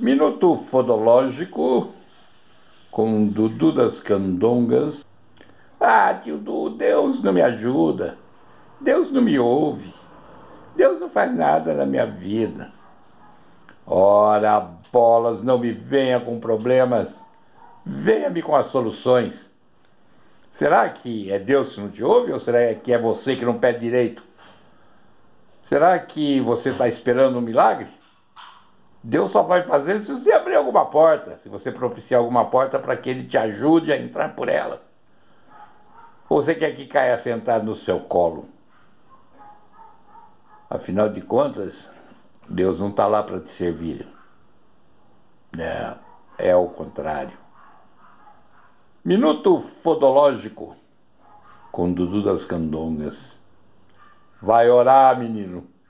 Minuto Fodológico com Dudu das Candongas. Ah, tio Dudu, Deus não me ajuda. Deus não me ouve. Deus não faz nada na minha vida. Ora, bolas, não me venha com problemas. Venha-me com as soluções. Será que é Deus que não te ouve ou será que é você que não pede direito? Será que você está esperando um milagre? Deus só vai fazer se você abrir alguma porta, se você propiciar alguma porta para que Ele te ajude a entrar por ela. Ou você quer que caia sentado no seu colo? Afinal de contas, Deus não está lá para te servir. Não, é o contrário. Minuto Fodológico com Dudu das Candongas. Vai orar, menino.